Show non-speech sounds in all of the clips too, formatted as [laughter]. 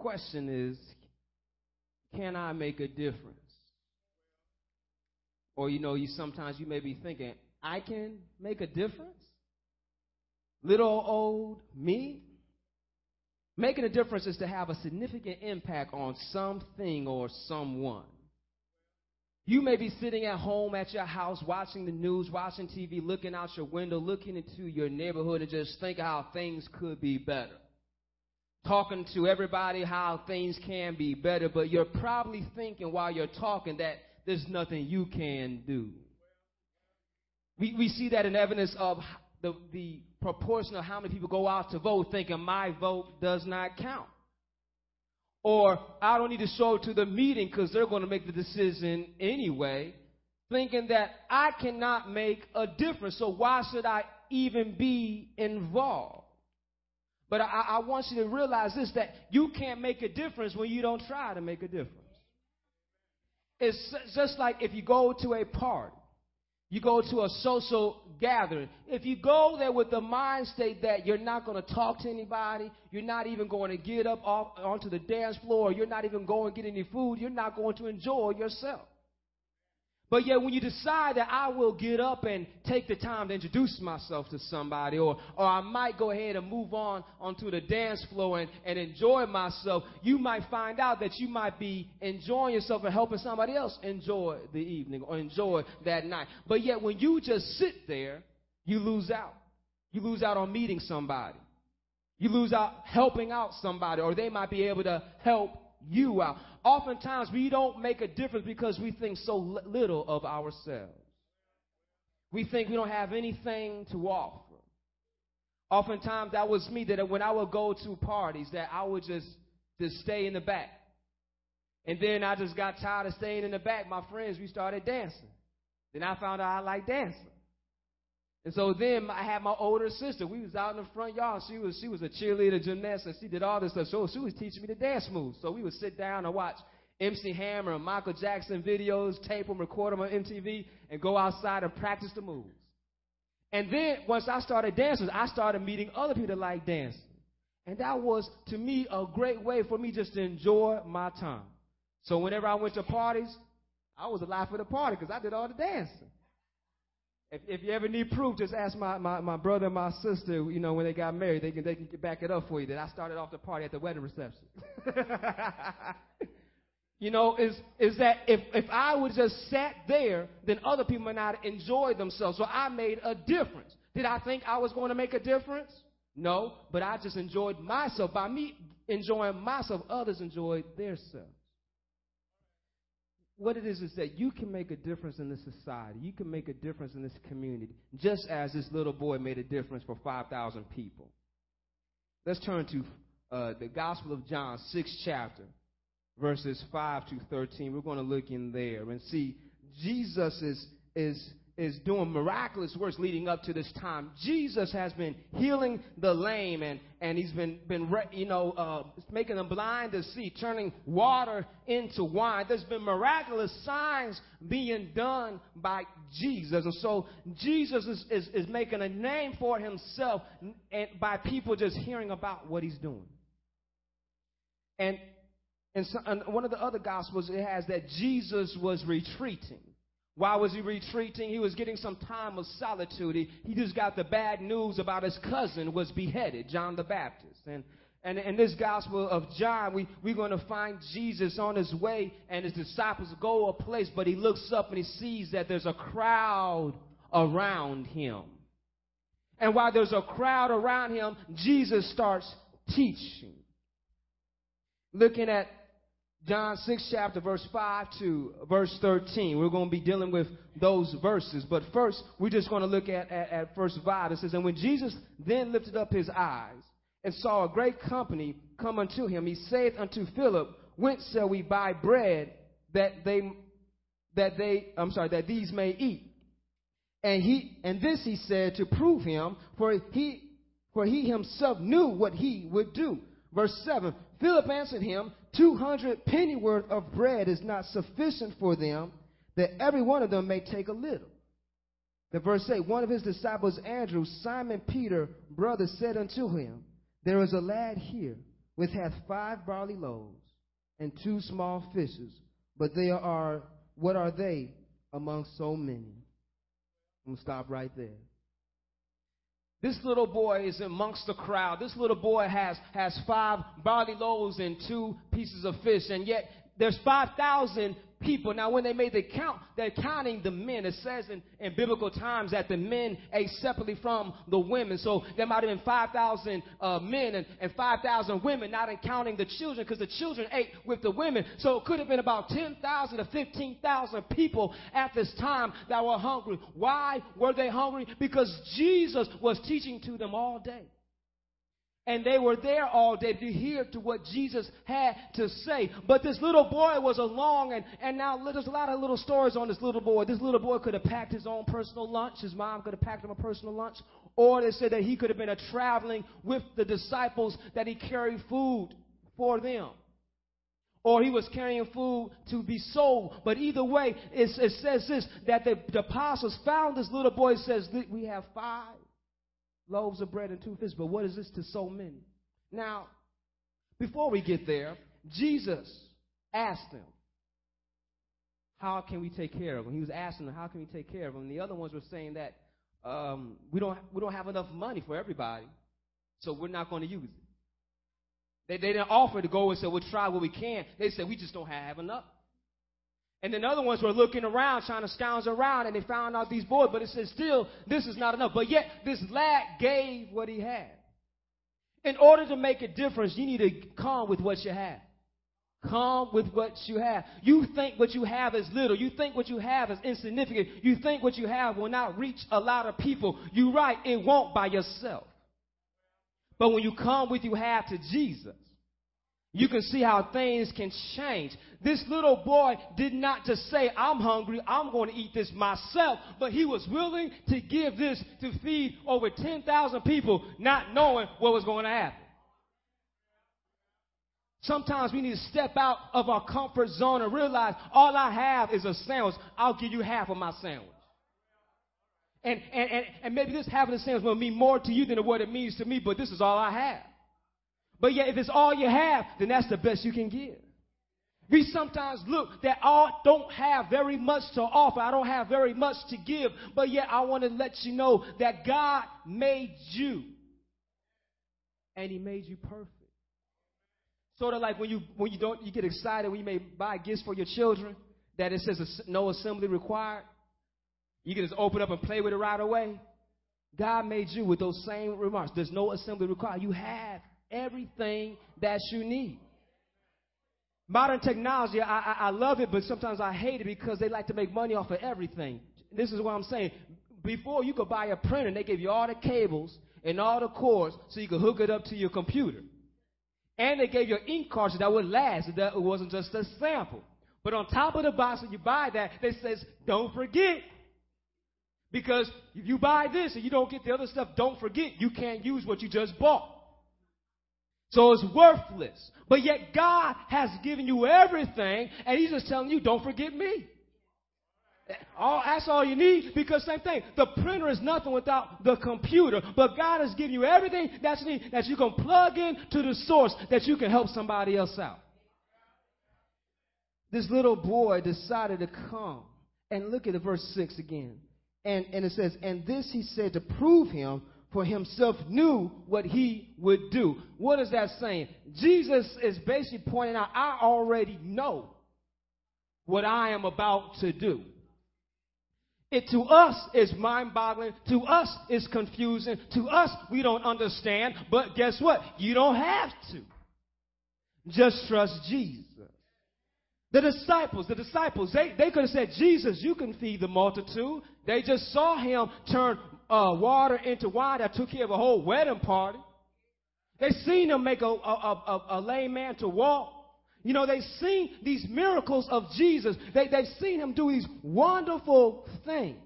question is can I make a difference? Or you know, you sometimes you may be thinking, I can make a difference? Little old me? Making a difference is to have a significant impact on something or someone. You may be sitting at home at your house watching the news, watching TV, looking out your window, looking into your neighborhood, and just thinking how things could be better. Talking to everybody how things can be better, but you're probably thinking while you're talking that there's nothing you can do. We, we see that in evidence of the, the proportion of how many people go out to vote thinking my vote does not count. Or I don't need to show to the meeting because they're going to make the decision anyway, thinking that I cannot make a difference. So why should I even be involved? But I, I want you to realize this that you can't make a difference when you don't try to make a difference. It's just like if you go to a party you go to a social gathering. If you go there with the mind state that you're not going to talk to anybody, you're not even going to get up off, onto the dance floor, you're not even going to get any food, you're not going to enjoy yourself. But yet, when you decide that I will get up and take the time to introduce myself to somebody, or, or I might go ahead and move on onto the dance floor and, and enjoy myself, you might find out that you might be enjoying yourself and helping somebody else enjoy the evening or enjoy that night. But yet, when you just sit there, you lose out. You lose out on meeting somebody. You lose out helping out somebody, or they might be able to help you out. Oftentimes, we don't make a difference because we think so little of ourselves. We think we don't have anything to offer. Oftentimes, that was me that when I would go to parties, that I would just just stay in the back. And then I just got tired of staying in the back. My friends, we started dancing. Then I found out I like dancing. And so then I had my older sister. We was out in the front yard. She was she was a cheerleader, gymnast, and she did all this stuff. So she was teaching me the dance moves. So we would sit down and watch MC Hammer and Michael Jackson videos, tape them, record them on MTV, and go outside and practice the moves. And then once I started dancing, I started meeting other people that like dancing. And that was, to me, a great way for me just to enjoy my time. So whenever I went to parties, I was alive for the party because I did all the dancing. If, if you ever need proof, just ask my, my, my brother and my sister, you know, when they got married, they can, they can back it up for you that I started off the party at the wedding reception. [laughs] you know, is, is that if, if I would just sat there, then other people might not enjoy themselves. So I made a difference. Did I think I was going to make a difference? No, but I just enjoyed myself. By me enjoying myself, others enjoyed their self what it is is that you can make a difference in this society. You can make a difference in this community, just as this little boy made a difference for 5,000 people. Let's turn to uh, the Gospel of John, sixth chapter, verses 5 to 13. We're going to look in there and see Jesus is, is is doing miraculous works leading up to this time. Jesus has been healing the lame and, and he's been, been you know, uh, making them blind to see, turning water into wine. There's been miraculous signs being done by Jesus. And so Jesus is, is, is making a name for himself and by people just hearing about what he's doing. And in one of the other gospels, it has that Jesus was retreating. Why was he retreating? He was getting some time of solitude. He, he just got the bad news about his cousin was beheaded, John the Baptist. And, and in this gospel of John, we, we're going to find Jesus on his way, and his disciples go a place, but he looks up and he sees that there's a crowd around him. And while there's a crowd around him, Jesus starts teaching. Looking at John 6, chapter verse 5 to verse 13. We're going to be dealing with those verses. But first, we're just going to look at, at, at verse 5. It says, And when Jesus then lifted up his eyes and saw a great company come unto him, he saith unto Philip, Whence shall we buy bread that they, that they, I'm sorry, that these may eat? And he, and this he said to prove him, for he, for he himself knew what he would do. Verse 7 Philip answered him, 200 pennyworth of bread is not sufficient for them, that every one of them may take a little. The verse 8 One of his disciples, Andrew, Simon Peter, brother, said unto him, There is a lad here which hath five barley loaves and two small fishes, but they are what are they among so many? I'm gonna stop right there. This little boy is amongst the crowd. This little boy has, has five barley loaves and two pieces of fish, and yet there's 5,000 people. Now, when they made the count, they're counting the men. It says in, in biblical times that the men ate separately from the women. So there might have been 5,000 uh, men and, and 5,000 women, not counting the children, because the children ate with the women. So it could have been about 10,000 to 15,000 people at this time that were hungry. Why were they hungry? Because Jesus was teaching to them all day. And they were there all day to hear to what Jesus had to say. But this little boy was along, and, and now there's a lot of little stories on this little boy. This little boy could have packed his own personal lunch. His mom could have packed him a personal lunch. Or they said that he could have been a traveling with the disciples that he carried food for them. Or he was carrying food to be sold. But either way, it, it says this that the, the apostles found this little boy. says, We have five loaves of bread and two fish, but what is this to so many? Now, before we get there, Jesus asked them, How can we take care of them? He was asking them, How can we take care of them? And the other ones were saying that um, we, don't, we don't have enough money for everybody, so we're not going to use it. They, they didn't offer to go and say, We'll try what we can. They said, We just don't have enough. And then other ones were looking around, trying to scourge around, and they found out these boys. But it says, still, this is not enough. But yet, this lad gave what he had. In order to make a difference, you need to come with what you have. Come with what you have. You think what you have is little. You think what you have is insignificant. You think what you have will not reach a lot of people. You're right, it won't by yourself. But when you come with you have to Jesus, you can see how things can change. This little boy did not just say, I'm hungry, I'm going to eat this myself, but he was willing to give this to feed over 10,000 people, not knowing what was going to happen. Sometimes we need to step out of our comfort zone and realize all I have is a sandwich. I'll give you half of my sandwich. And, and, and, and maybe this half of the sandwich will mean more to you than what it means to me, but this is all I have. But yet, if it's all you have, then that's the best you can give. We sometimes look that oh, I don't have very much to offer. I don't have very much to give. But yet, I want to let you know that God made you. And He made you perfect. Sort of like when you when you don't you get excited when you may buy gifts for your children that it says no assembly required. You can just open up and play with it right away. God made you with those same remarks. There's no assembly required. You have everything that you need. Modern technology, I, I, I, love it, but sometimes I hate it because they like to make money off of everything. This is what I'm saying. Before you could buy a printer, they gave you all the cables and all the cords so you could hook it up to your computer. And they gave you an ink cartridge that would last. That it wasn't just a sample. But on top of the box, when you buy that, they says, don't forget. Because if you buy this and you don't get the other stuff, don't forget you can't use what you just bought. So it's worthless. But yet God has given you everything, and He's just telling you, don't forget me. All, that's all you need because same thing. The printer is nothing without the computer, but God has given you everything that's need that you can plug in to the source that you can help somebody else out. This little boy decided to come and look at the verse six again, and and it says, and this he said to prove him for himself knew what he would do. What is that saying? Jesus is basically pointing out, I already know what I am about to do. It to us is mind boggling. To us is confusing. To us, we don't understand. But guess what? You don't have to. Just trust Jesus. The disciples, the disciples, they, they could have said, Jesus, you can feed the multitude. They just saw him turn uh, water into wine that took care of a whole wedding party. They seen him make a, a, a, a lame man to walk. You know, they've seen these miracles of Jesus. They, they've seen him do these wonderful things.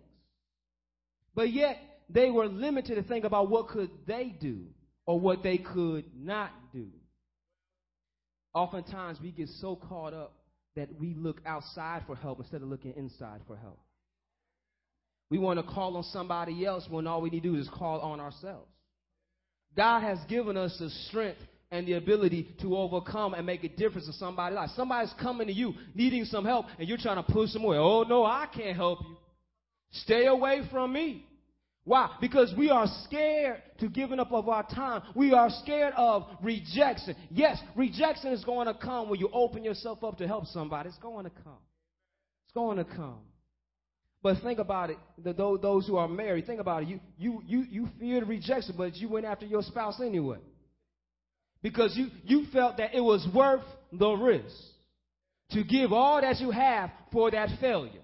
But yet, they were limited to think about what could they do or what they could not do. Oftentimes, we get so caught up that we look outside for help instead of looking inside for help. We want to call on somebody else when all we need to do is call on ourselves. God has given us the strength and the ability to overcome and make a difference in somebody's life. Somebody's coming to you needing some help, and you're trying to push them away. Oh, no, I can't help you. Stay away from me. Why? Because we are scared to giving up of our time. We are scared of rejection. Yes, rejection is going to come when you open yourself up to help somebody. It's going to come. It's going to come. But think about it, the, those who are married, think about it. You, you, you, you feared rejection, but you went after your spouse anyway. Because you, you felt that it was worth the risk to give all that you have for that failure.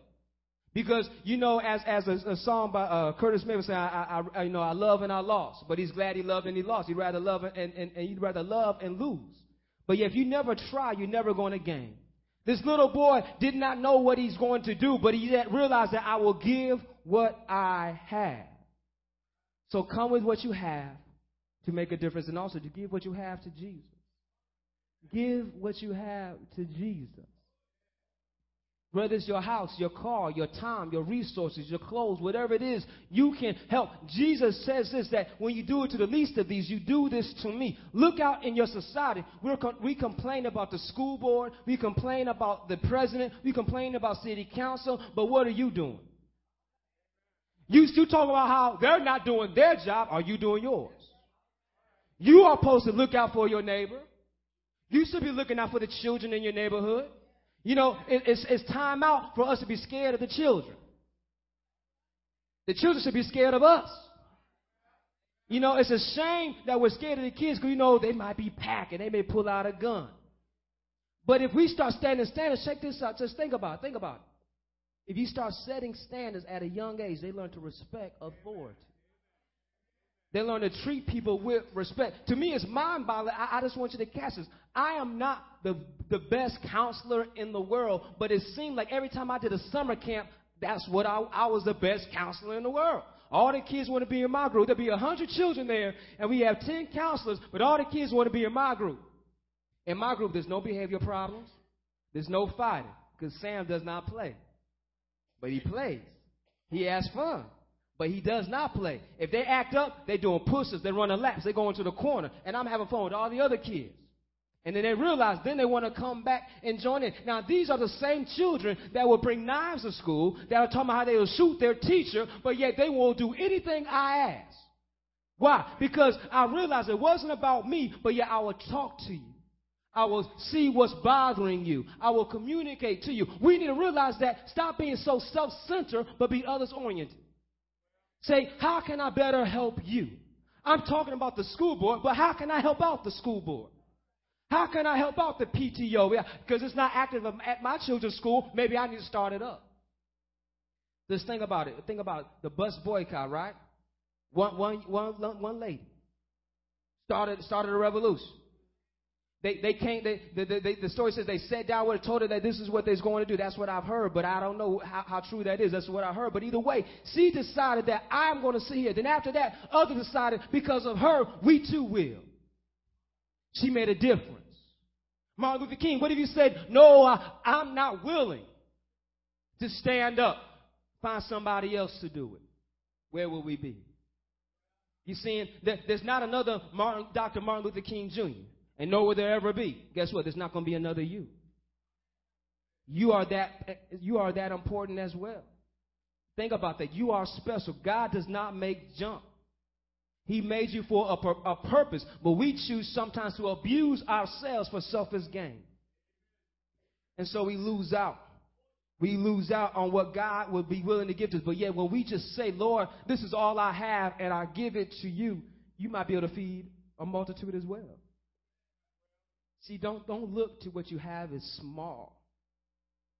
Because you know, as as a, a song by uh, Curtis Mayfield said, I, I, I, you know, I love and I lost, but he's glad he loved and he lost. He'd rather love and, and, and he'd rather love and lose. But if you never try, you're never going to gain. This little boy did not know what he's going to do, but he realized that I will give what I have. So come with what you have to make a difference, and also to give what you have to Jesus. Give what you have to Jesus. Whether it's your house, your car, your time, your resources, your clothes, whatever it is, you can help. Jesus says this that when you do it to the least of these, you do this to me. Look out in your society. We're, we complain about the school board, we complain about the president, we complain about city council, but what are you doing? You, you talk about how they're not doing their job. Are you doing yours? You are supposed to look out for your neighbor. You should be looking out for the children in your neighborhood. You know, it, it's, it's time out for us to be scared of the children. The children should be scared of us. You know, it's a shame that we're scared of the kids because, you know, they might be packing, they may pull out a gun. But if we start standing standards, check this out. Just think about it. Think about it. If you start setting standards at a young age, they learn to respect authority. They learn to treat people with respect. To me, it's mind boggling. I, I, just want you to catch this. I am not the, the best counselor in the world, but it seemed like every time I did a summer camp, that's what I, I was the best counselor in the world. All the kids want to be in my group. There'll be 100 children there, and we have 10 counselors, but all the kids want to be in my group. In my group, there's no behavior problems, there's no fighting, because Sam does not play. But he plays, he has fun but he does not play. If they act up, they're doing pushes, they're running laps, they're going to the corner, and I'm having fun with all the other kids. And then they realize, then they want to come back and join in. Now, these are the same children that will bring knives to school, that are talking about how they will shoot their teacher, but yet they won't do anything I ask. Why? Because I realized it wasn't about me, but yet I will talk to you. I will see what's bothering you. I will communicate to you. We need to realize that stop being so self centered, but be others oriented. Say, how can I better help you? I'm talking about the school board, but how can I help out the school board? How can I help out the PTO? Because it's not active at my children's school. Maybe I need to start it up. Just think about it. Think about the bus boycott, right? One, one, one, one lady started, started a revolution. They, they came, they, the, the, the story says they sat down with her, told her that this is what they're going to do. That's what I've heard, but I don't know how, how true that is. That's what I heard. But either way, she decided that I'm going to sit here. Then after that, others decided because of her, we too will. She made a difference. Martin Luther King, what if you said, no, I, I'm not willing to stand up, find somebody else to do it? Where will we be? You seeing that there's not another Martin, Dr. Martin Luther King Jr and nor will there ever be. Guess what? There's not going to be another you. You are that you are that important as well. Think about that. You are special. God does not make junk. He made you for a, a purpose, but we choose sometimes to abuse ourselves for selfish gain. And so we lose out. We lose out on what God would be willing to give to us. But yet, when we just say, Lord, this is all I have, and I give it to you, you might be able to feed a multitude as well. See, don't, don't look to what you have is small,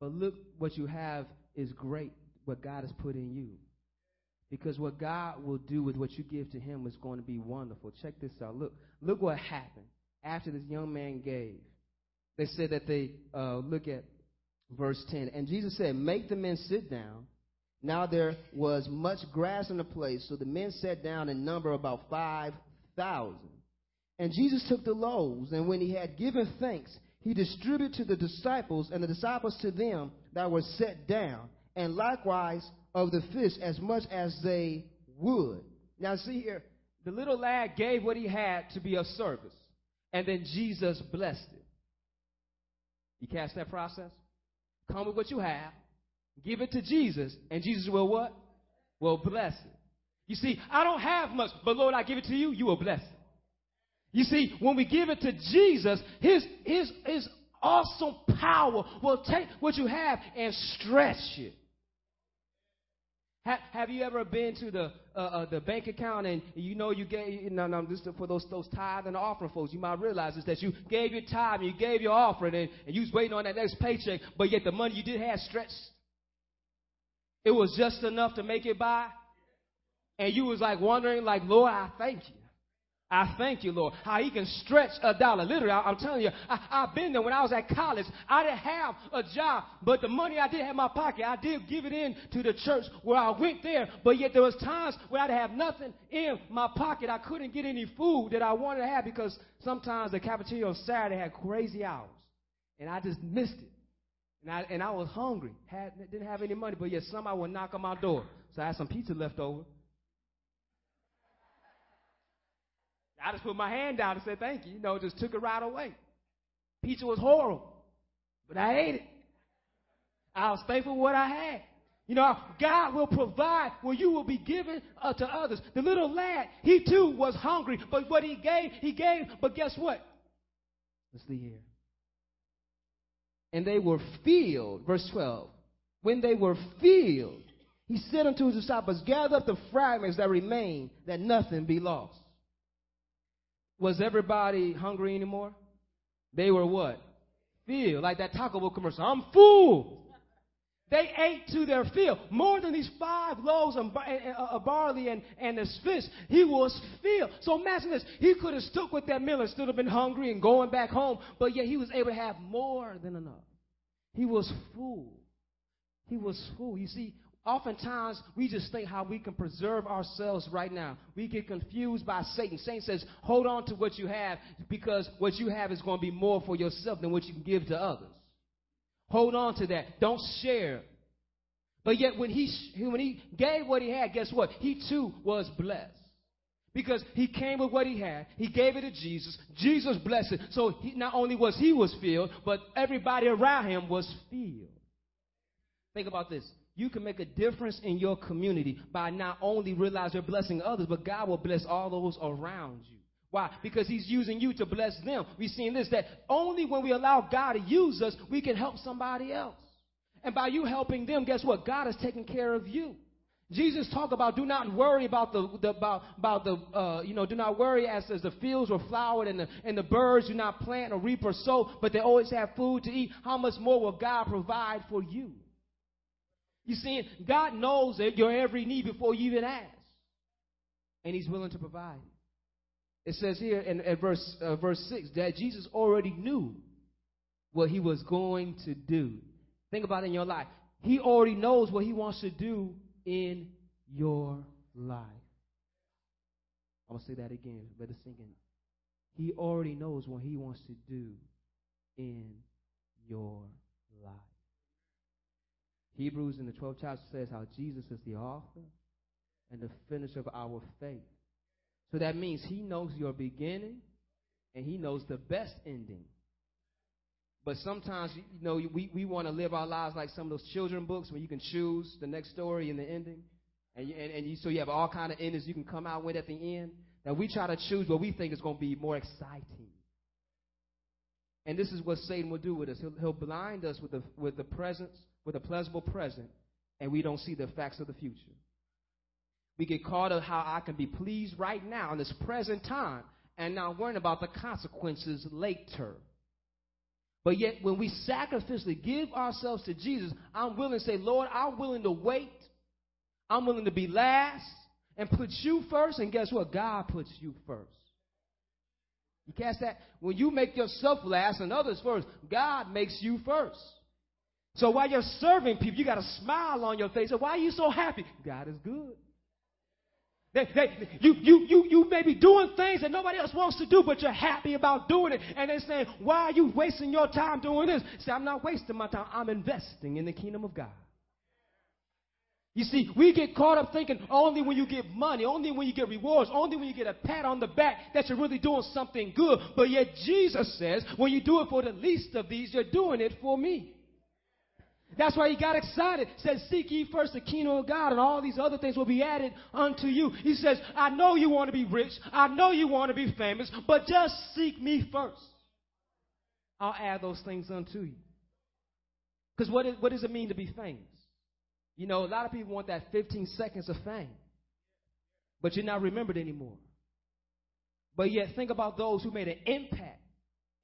but look what you have is great, what God has put in you. Because what God will do with what you give to Him is going to be wonderful. Check this out. Look, look what happened after this young man gave. They said that they uh, look at verse 10. And Jesus said, Make the men sit down. Now there was much grass in the place, so the men sat down in number about 5,000. And Jesus took the loaves, and when he had given thanks, he distributed to the disciples, and the disciples to them that were set down, and likewise of the fish as much as they would. Now, see here, the little lad gave what he had to be of service. and then Jesus blessed it. You catch that process? Come with what you have, give it to Jesus, and Jesus will what? Will bless it. You see, I don't have much, but Lord, I give it to you, you will bless it. You see, when we give it to Jesus, his, his, his awesome power will take what you have and stretch it. Have, have you ever been to the uh, uh, the bank account and you know you gave no no this is for those those tithe and offering folks. You might realize is that you gave your tithe and you gave your offering and, and you was waiting on that next paycheck but yet the money you did have stretched. It was just enough to make it by. And you was like wondering like Lord I thank you I thank you, Lord, how He can stretch a dollar. Literally, I, am telling you, I, have been there when I was at college. I didn't have a job, but the money I did have in my pocket, I did give it in to the church where I went there. But yet there was times where I didn't have nothing in my pocket. I couldn't get any food that I wanted to have because sometimes the cafeteria on Saturday had crazy hours, and I just missed it. And I, and I was hungry, had, didn't have any money, but yet somebody would knock on my door. So I had some pizza left over. I just put my hand down and said thank you. You know, just took it right away. Pizza was horrible, but I ate it. I was thankful for what I had. You know, God will provide where you will be given uh, to others. The little lad, he too was hungry, but what he gave, he gave. But guess what? Let's see here. And they were filled, verse 12. When they were filled, he said unto his disciples, Gather up the fragments that remain, that nothing be lost. Was everybody hungry anymore? They were what? Filled. Like that Taco Bell commercial. I'm full. They ate to their fill. More than these five loaves of uh, barley and, and the fish. He was filled. So imagine this. He could have stuck with that meal and still have been hungry and going back home, but yet he was able to have more than enough. He was full. He was full. You see, Oftentimes, we just think how we can preserve ourselves right now. We get confused by Satan. Satan says, hold on to what you have because what you have is going to be more for yourself than what you can give to others. Hold on to that. Don't share. But yet, when he, when he gave what he had, guess what? He too was blessed. Because he came with what he had, he gave it to Jesus. Jesus blessed it. So he, not only was he was filled, but everybody around him was filled. Think about this you can make a difference in your community by not only realizing you're blessing others, but God will bless all those around you. Why? Because He's using you to bless them. We've seen this that only when we allow God to use us, we can help somebody else. And by you helping them, guess what? God is taking care of you. Jesus talked about do not worry about the, the about, about the uh, you know do not worry as, as the fields were flowered and the and the birds do not plant or reap or sow, but they always have food to eat. How much more will God provide for you? You see, God knows your every need before you even ask. And He's willing to provide. It says here in, in verse, uh, verse 6 that Jesus already knew what He was going to do. Think about it in your life. He already knows what He wants to do in your life. I'm going to say that again. Sink in. He already knows what He wants to do in your life. Hebrews in the 12th chapter says how Jesus is the author and the finisher of our faith. So that means he knows your beginning and he knows the best ending. But sometimes, you know, we, we want to live our lives like some of those children books where you can choose the next story and the ending. And, you, and, and you, so you have all kind of endings you can come out with at the end. Now we try to choose what we think is going to be more exciting. And this is what Satan will do with us. He'll, he'll blind us with the, with the presence with a pleasurable present and we don't see the facts of the future. We get caught up how I can be pleased right now in this present time and not worrying about the consequences later. But yet, when we sacrificially give ourselves to Jesus, I'm willing to say, Lord, I'm willing to wait. I'm willing to be last and put you first. And guess what? God puts you first. You catch that? When you make yourself last and others first, God makes you first. So while you're serving people, you got a smile on your face. So why are you so happy? God is good. They, they, you, you, you, you may be doing things that nobody else wants to do, but you're happy about doing it. And they're saying, why are you wasting your time doing this? Say, I'm not wasting my time. I'm investing in the kingdom of God. You see, we get caught up thinking only when you get money, only when you get rewards, only when you get a pat on the back that you're really doing something good. But yet Jesus says, when you do it for the least of these, you're doing it for me. That's why he got excited. Said, Seek ye first the kingdom of God, and all these other things will be added unto you. He says, I know you want to be rich. I know you want to be famous, but just seek me first. I'll add those things unto you. Because what, what does it mean to be famous? You know, a lot of people want that 15 seconds of fame, but you're not remembered anymore. But yet, think about those who made an impact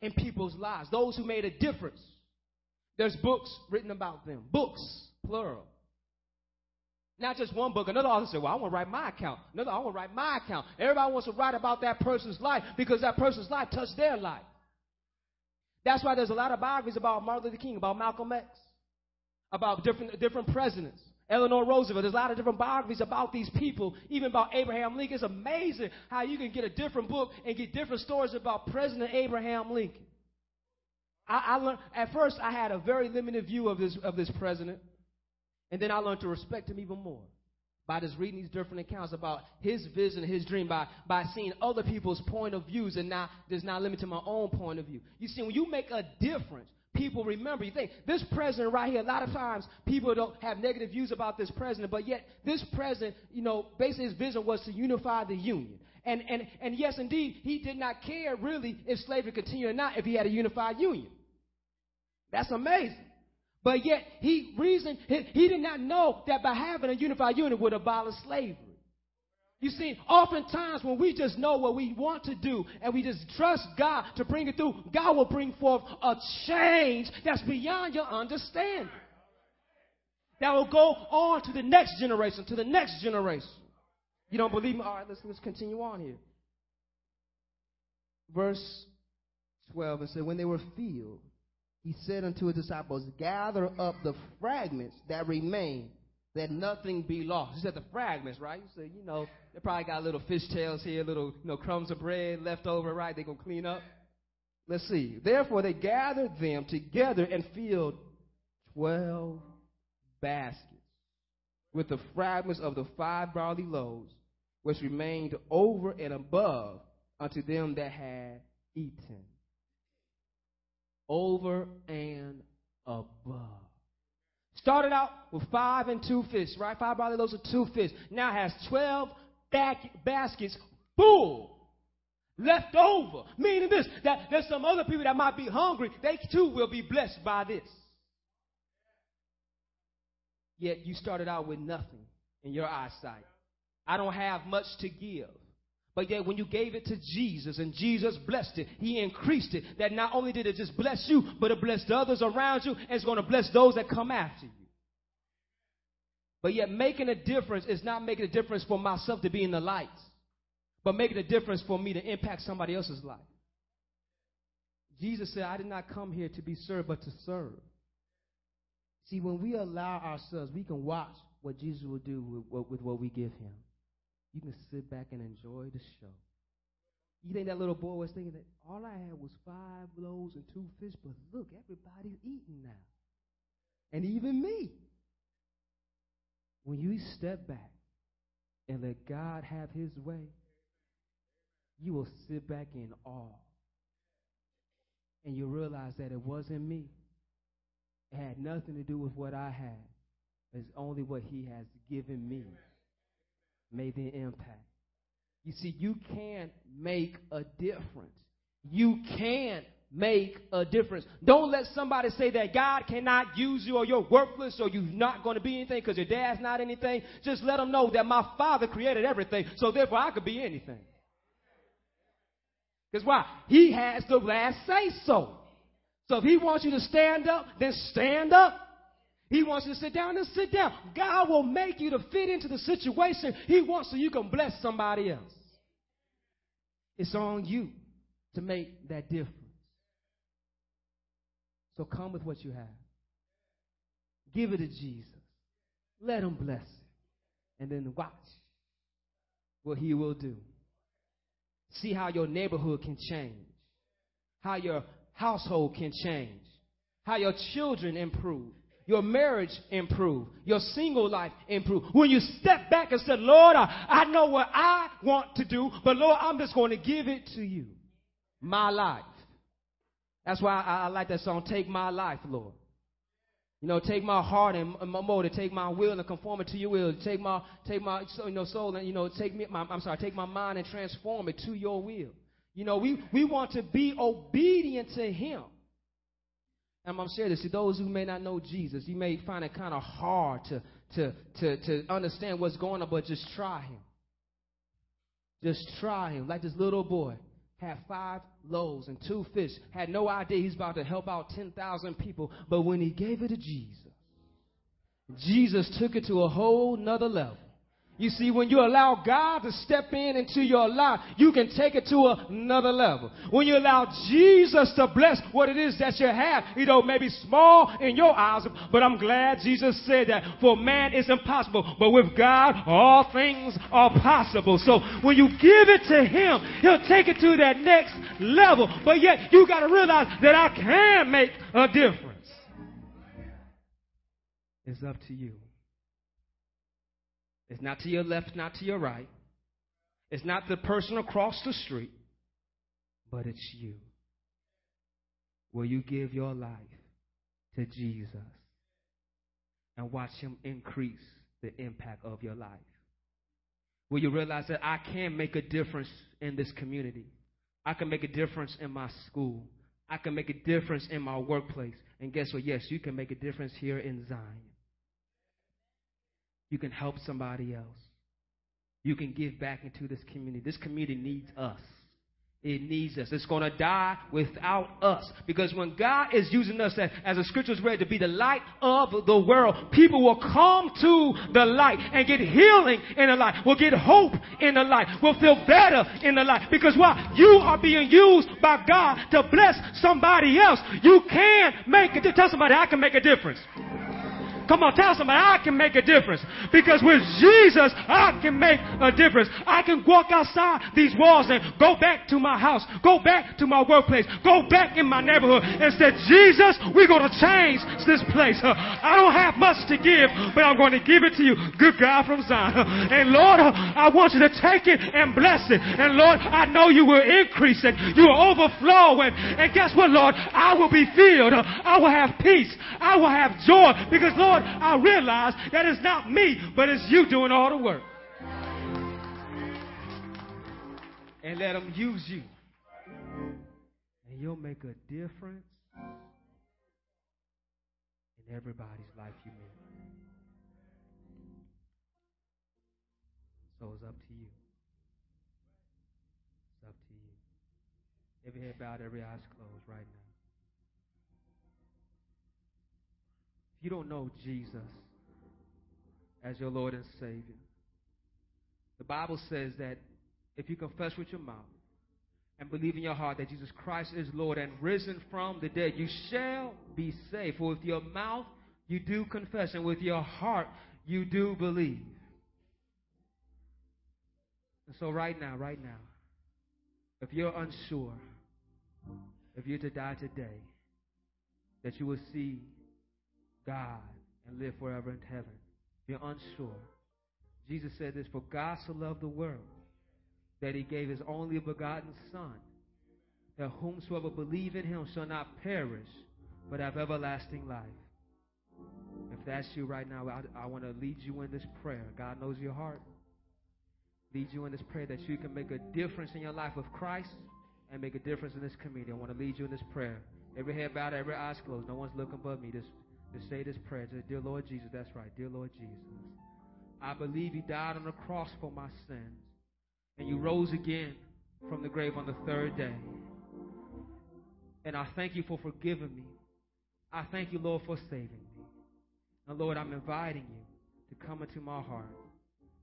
in people's lives, those who made a difference. There's books written about them. Books, plural. Not just one book. Another author said, Well, I want to write my account. Another, I want to write my account. Everybody wants to write about that person's life because that person's life touched their life. That's why there's a lot of biographies about Martin Luther King, about Malcolm X, about different, different presidents. Eleanor Roosevelt. There's a lot of different biographies about these people, even about Abraham Lincoln. It's amazing how you can get a different book and get different stories about President Abraham Lincoln. I, I learned at first I had a very limited view of this of this president, and then I learned to respect him even more by just reading these different accounts about his vision, his dream, by by seeing other people's point of views and not just not limited to my own point of view. You see, when you make a difference, people remember. You think this president right here. A lot of times people don't have negative views about this president, but yet this president, you know, basically his vision was to unify the union. And, and, and yes, indeed, he did not care really if slavery continued or not if he had a unified union. That's amazing. But yet, he reasoned, he, did not know that by having a unified union would abolish slavery. You see, oftentimes when we just know what we want to do and we just trust God to bring it through, God will bring forth a change that's beyond your understanding. That will go on to the next generation, to the next generation. You don't believe me? All right, let's, let's continue on here. Verse 12, it said, When they were filled, he said unto his disciples, Gather up the fragments that remain, that nothing be lost. He said the fragments, right? He said, you know, they probably got little fish tails here, little you know, crumbs of bread left over, right? They're to clean up. Let's see. Therefore, they gathered them together and filled 12 baskets with the fragments of the five barley loaves, which remained over and above unto them that had eaten over and above. Started out with five and two fish, right? Five barley loaves of two fish. Now has 12 back baskets full left over. Meaning this, that there's some other people that might be hungry. They too will be blessed by this. Yet you started out with nothing in your eyesight. I don't have much to give. But yet, when you gave it to Jesus and Jesus blessed it, He increased it. That not only did it just bless you, but it blessed others around you, and it's going to bless those that come after you. But yet, making a difference is not making a difference for myself to be in the light, but making a difference for me to impact somebody else's life. Jesus said, I did not come here to be served, but to serve. See, when we allow ourselves, we can watch what Jesus will do with, with what we give him you can sit back and enjoy the show. You think that little boy was thinking that all I had was five loaves and two fish, but look, everybody's eating now. And even me. When you step back and let God have his way, you will sit back in awe. And you realize that it wasn't me. It had nothing to do with what I had. It's only what he has given me made the impact. You see, you can make a difference. You can make a difference. Don't let somebody say that God cannot use you or you're worthless or you're not going to be anything because your dad's not anything. Just let them know that my father created everything, so therefore I could be anything. Because why? He has the last say so. So if he wants you to stand up, then stand up. He wants you to sit down, and sit down. God will make you to fit into the situation He wants so you can bless somebody else. It's on you to make that difference. So come with what you have. Give it to Jesus. Let Him bless it. And then watch what He will do. See how your neighborhood can change, how your household can change, how your children improve your marriage improve, your single life improve. When you step back and say, Lord, I, I know what I want to do, but Lord, I'm just going to give it to you. My life. That's why I, I like that song, Take My Life, Lord. You know, take my heart and my motive, take my will and conform it to your will. Take my, take my, you know, soul and you know, take me. My, I'm sorry, take my mind and transform it to your will. You know, we we want to be obedient to Him. And I'm sharing this to those who may not know Jesus. You may find it kind of hard to to to to understand what's going on, but just try Him. Just try Him, like this little boy had five loaves and two fish, had no idea he's about to help out 10,000 people. But when he gave it to Jesus, Jesus took it to a whole nother level. You see, when you allow God to step in into your life, you can take it to another level. When you allow Jesus to bless what it is that you have, you know, maybe small in your eyes, but I'm glad Jesus said that for man it's impossible, but with God all things are possible. So when you give it to Him, He'll take it to that next level. But yet you got to realize that I can make a difference. It's up to you. It's not to your left, not to your right. It's not the person across the street, but it's you. Will you give your life to Jesus and watch Him increase the impact of your life? Will you realize that I can make a difference in this community? I can make a difference in my school. I can make a difference in my workplace. And guess what? Yes, you can make a difference here in Zion. You can help somebody else. You can give back into this community. This community needs us. It needs us. It's going to die without us. Because when God is using us, as, as the scriptures read, to be the light of the world, people will come to the light and get healing in the light, will get hope in the light, will feel better in the light. Because why? You are being used by God to bless somebody else. You can make it. Tell somebody, I can make a difference. Come on, tell somebody I can make a difference. Because with Jesus, I can make a difference. I can walk outside these walls and go back to my house, go back to my workplace, go back in my neighborhood and say, Jesus, we're going to change this place. Uh, I don't have much to give, but I'm going to give it to you. Good God from Zion. Uh, and Lord, uh, I want you to take it and bless it. And Lord, I know you will increase it. You will overflow. And, and guess what, Lord? I will be filled. I will have peace. I will have joy. Because, Lord, Lord, I realize that it's not me, but it's you doing all the work. And let them use you. And you'll make a difference in everybody's life you meet. So it's up to you. It's up to you. Every head bowed, every eyes closed right now. You don't know Jesus as your Lord and Savior, the Bible says that if you confess with your mouth and believe in your heart that Jesus Christ is Lord and risen from the dead, you shall be saved. For with your mouth you do confess, and with your heart you do believe. And so, right now, right now, if you're unsure, if you're to die today, that you will see God and live forever in heaven. You're unsure. Jesus said this For God so loved the world that he gave his only begotten Son, that whomsoever believe in him shall not perish, but have everlasting life. If that's you right now, I, I want to lead you in this prayer. God knows your heart. Lead you in this prayer that you can make a difference in your life with Christ and make a difference in this community. I want to lead you in this prayer. Every head bowed, every eyes closed. No one's looking but me. This to say this prayer. To, Dear Lord Jesus, that's right. Dear Lord Jesus, I believe you died on the cross for my sins, and you rose again from the grave on the third day. And I thank you for forgiving me. I thank you, Lord, for saving me. And Lord, I'm inviting you to come into my heart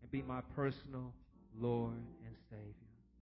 and be my personal Lord and Savior.